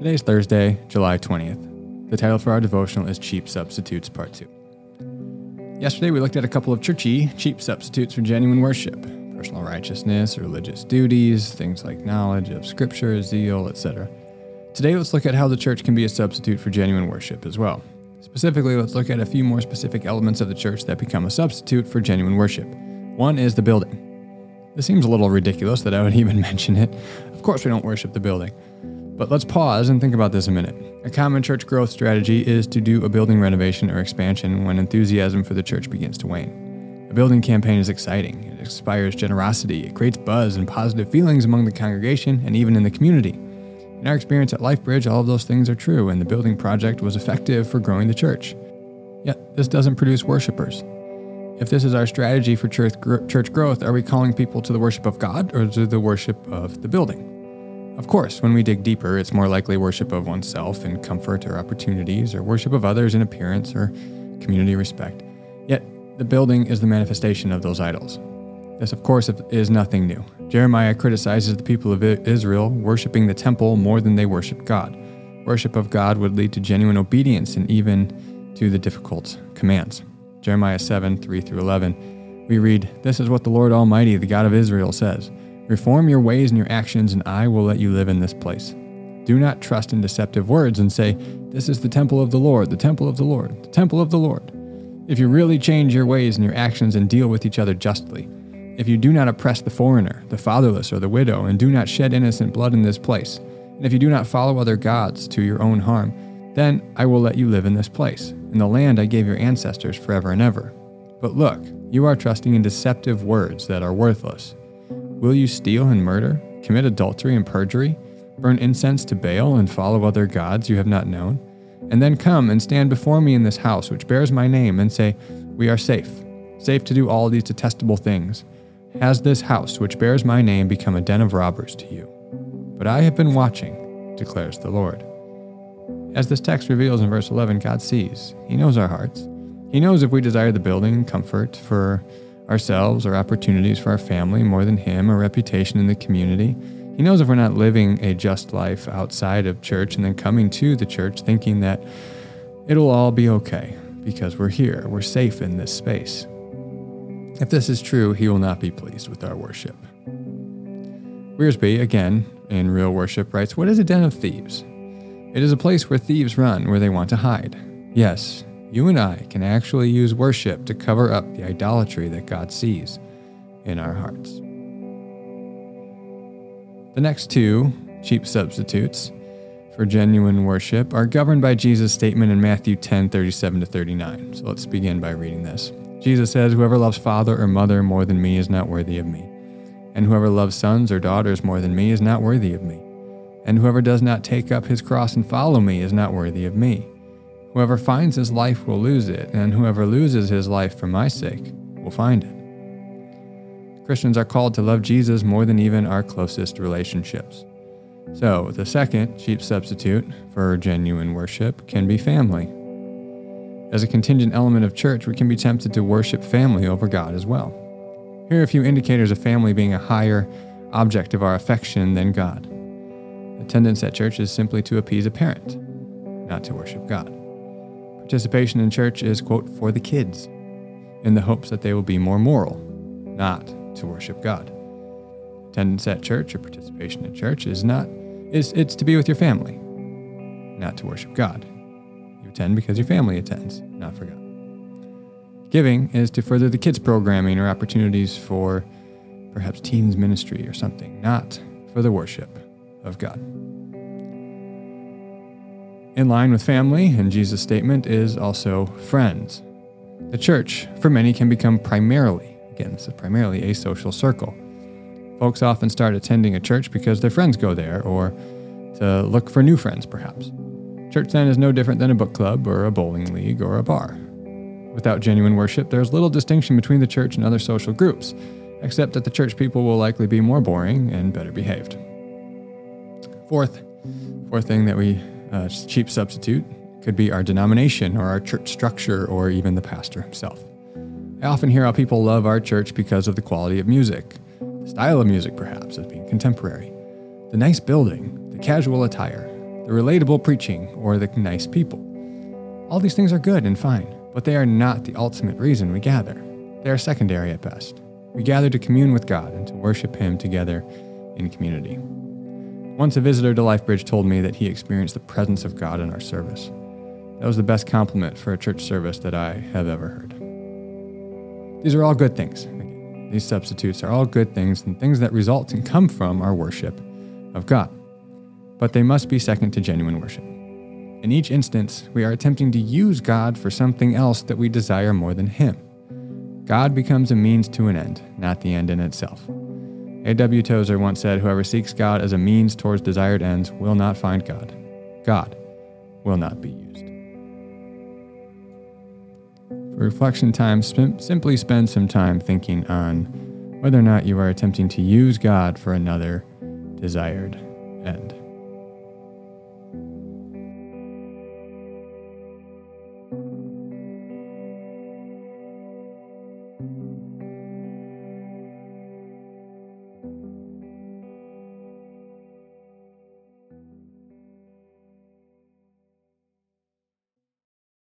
Today's Thursday, July 20th. The title for our devotional is Cheap Substitutes Part 2. Yesterday we looked at a couple of churchy, cheap substitutes for genuine worship personal righteousness, religious duties, things like knowledge of Scripture, zeal, etc. Today let's look at how the church can be a substitute for genuine worship as well. Specifically, let's look at a few more specific elements of the church that become a substitute for genuine worship. One is the building. This seems a little ridiculous that I would even mention it. Of course, we don't worship the building. But let's pause and think about this a minute. A common church growth strategy is to do a building renovation or expansion when enthusiasm for the church begins to wane. A building campaign is exciting, it inspires generosity, it creates buzz and positive feelings among the congregation and even in the community. In our experience at LifeBridge, all of those things are true, and the building project was effective for growing the church. Yet, this doesn't produce worshipers. If this is our strategy for church church growth, are we calling people to the worship of God or to the worship of the building? Of course, when we dig deeper, it's more likely worship of oneself in comfort or opportunities, or worship of others in appearance or community respect. Yet, the building is the manifestation of those idols. This, of course, is nothing new. Jeremiah criticizes the people of Israel worshiping the temple more than they worship God. Worship of God would lead to genuine obedience and even to the difficult commands. Jeremiah 7 3 through 11, we read, This is what the Lord Almighty, the God of Israel, says. Reform your ways and your actions, and I will let you live in this place. Do not trust in deceptive words and say, This is the temple of the Lord, the temple of the Lord, the temple of the Lord. If you really change your ways and your actions and deal with each other justly, if you do not oppress the foreigner, the fatherless, or the widow, and do not shed innocent blood in this place, and if you do not follow other gods to your own harm, then I will let you live in this place, in the land I gave your ancestors forever and ever. But look, you are trusting in deceptive words that are worthless. Will you steal and murder, commit adultery and perjury, burn incense to Baal, and follow other gods you have not known? And then come and stand before me in this house which bears my name, and say, We are safe, safe to do all these detestable things. Has this house which bears my name become a den of robbers to you? But I have been watching, declares the Lord. As this text reveals in verse 11, God sees. He knows our hearts. He knows if we desire the building and comfort for ourselves or opportunities for our family more than Him or reputation in the community. He knows if we're not living a just life outside of church and then coming to the church thinking that it'll all be okay because we're here, we're safe in this space. If this is true, He will not be pleased with our worship. Wiersbe, again, in Real Worship, writes What is a den of thieves? It is a place where thieves run where they want to hide. Yes, you and I can actually use worship to cover up the idolatry that God sees in our hearts. The next two cheap substitutes for genuine worship are governed by Jesus' statement in Matthew 10 37 to 39. So let's begin by reading this. Jesus says, Whoever loves father or mother more than me is not worthy of me. And whoever loves sons or daughters more than me is not worthy of me. And whoever does not take up his cross and follow me is not worthy of me. Whoever finds his life will lose it, and whoever loses his life for my sake will find it. Christians are called to love Jesus more than even our closest relationships. So, the second cheap substitute for genuine worship can be family. As a contingent element of church, we can be tempted to worship family over God as well. Here are a few indicators of family being a higher object of our affection than God. Attendance at church is simply to appease a parent, not to worship God. Participation in church is, quote, for the kids, in the hopes that they will be more moral, not to worship God. Attendance at church or participation in church is not is it's to be with your family, not to worship God. You attend because your family attends, not for God. Giving is to further the kids programming or opportunities for perhaps teens ministry or something, not for the worship of God. In line with family, and Jesus' statement, is also friends. The church, for many, can become primarily, again, this is primarily a social circle. Folks often start attending a church because their friends go there or to look for new friends, perhaps. Church then is no different than a book club or a bowling league or a bar. Without genuine worship, there's little distinction between the church and other social groups, except that the church people will likely be more boring and better behaved. Fourth, fourth thing that we uh, a cheap substitute could be our denomination or our church structure or even the pastor himself. I often hear how people love our church because of the quality of music, The style of music, perhaps, as being contemporary. The nice building, the casual attire, the relatable preaching, or the nice people. All these things are good and fine, but they are not the ultimate reason we gather. They are secondary at best. We gather to commune with God and to worship Him together in community. Once a visitor to LifeBridge told me that he experienced the presence of God in our service. That was the best compliment for a church service that I have ever heard. These are all good things. These substitutes are all good things and things that result and come from our worship of God. But they must be second to genuine worship. In each instance, we are attempting to use God for something else that we desire more than Him. God becomes a means to an end, not the end in itself. A.W. Tozer once said, Whoever seeks God as a means towards desired ends will not find God. God will not be used. For reflection time, sp- simply spend some time thinking on whether or not you are attempting to use God for another desired end.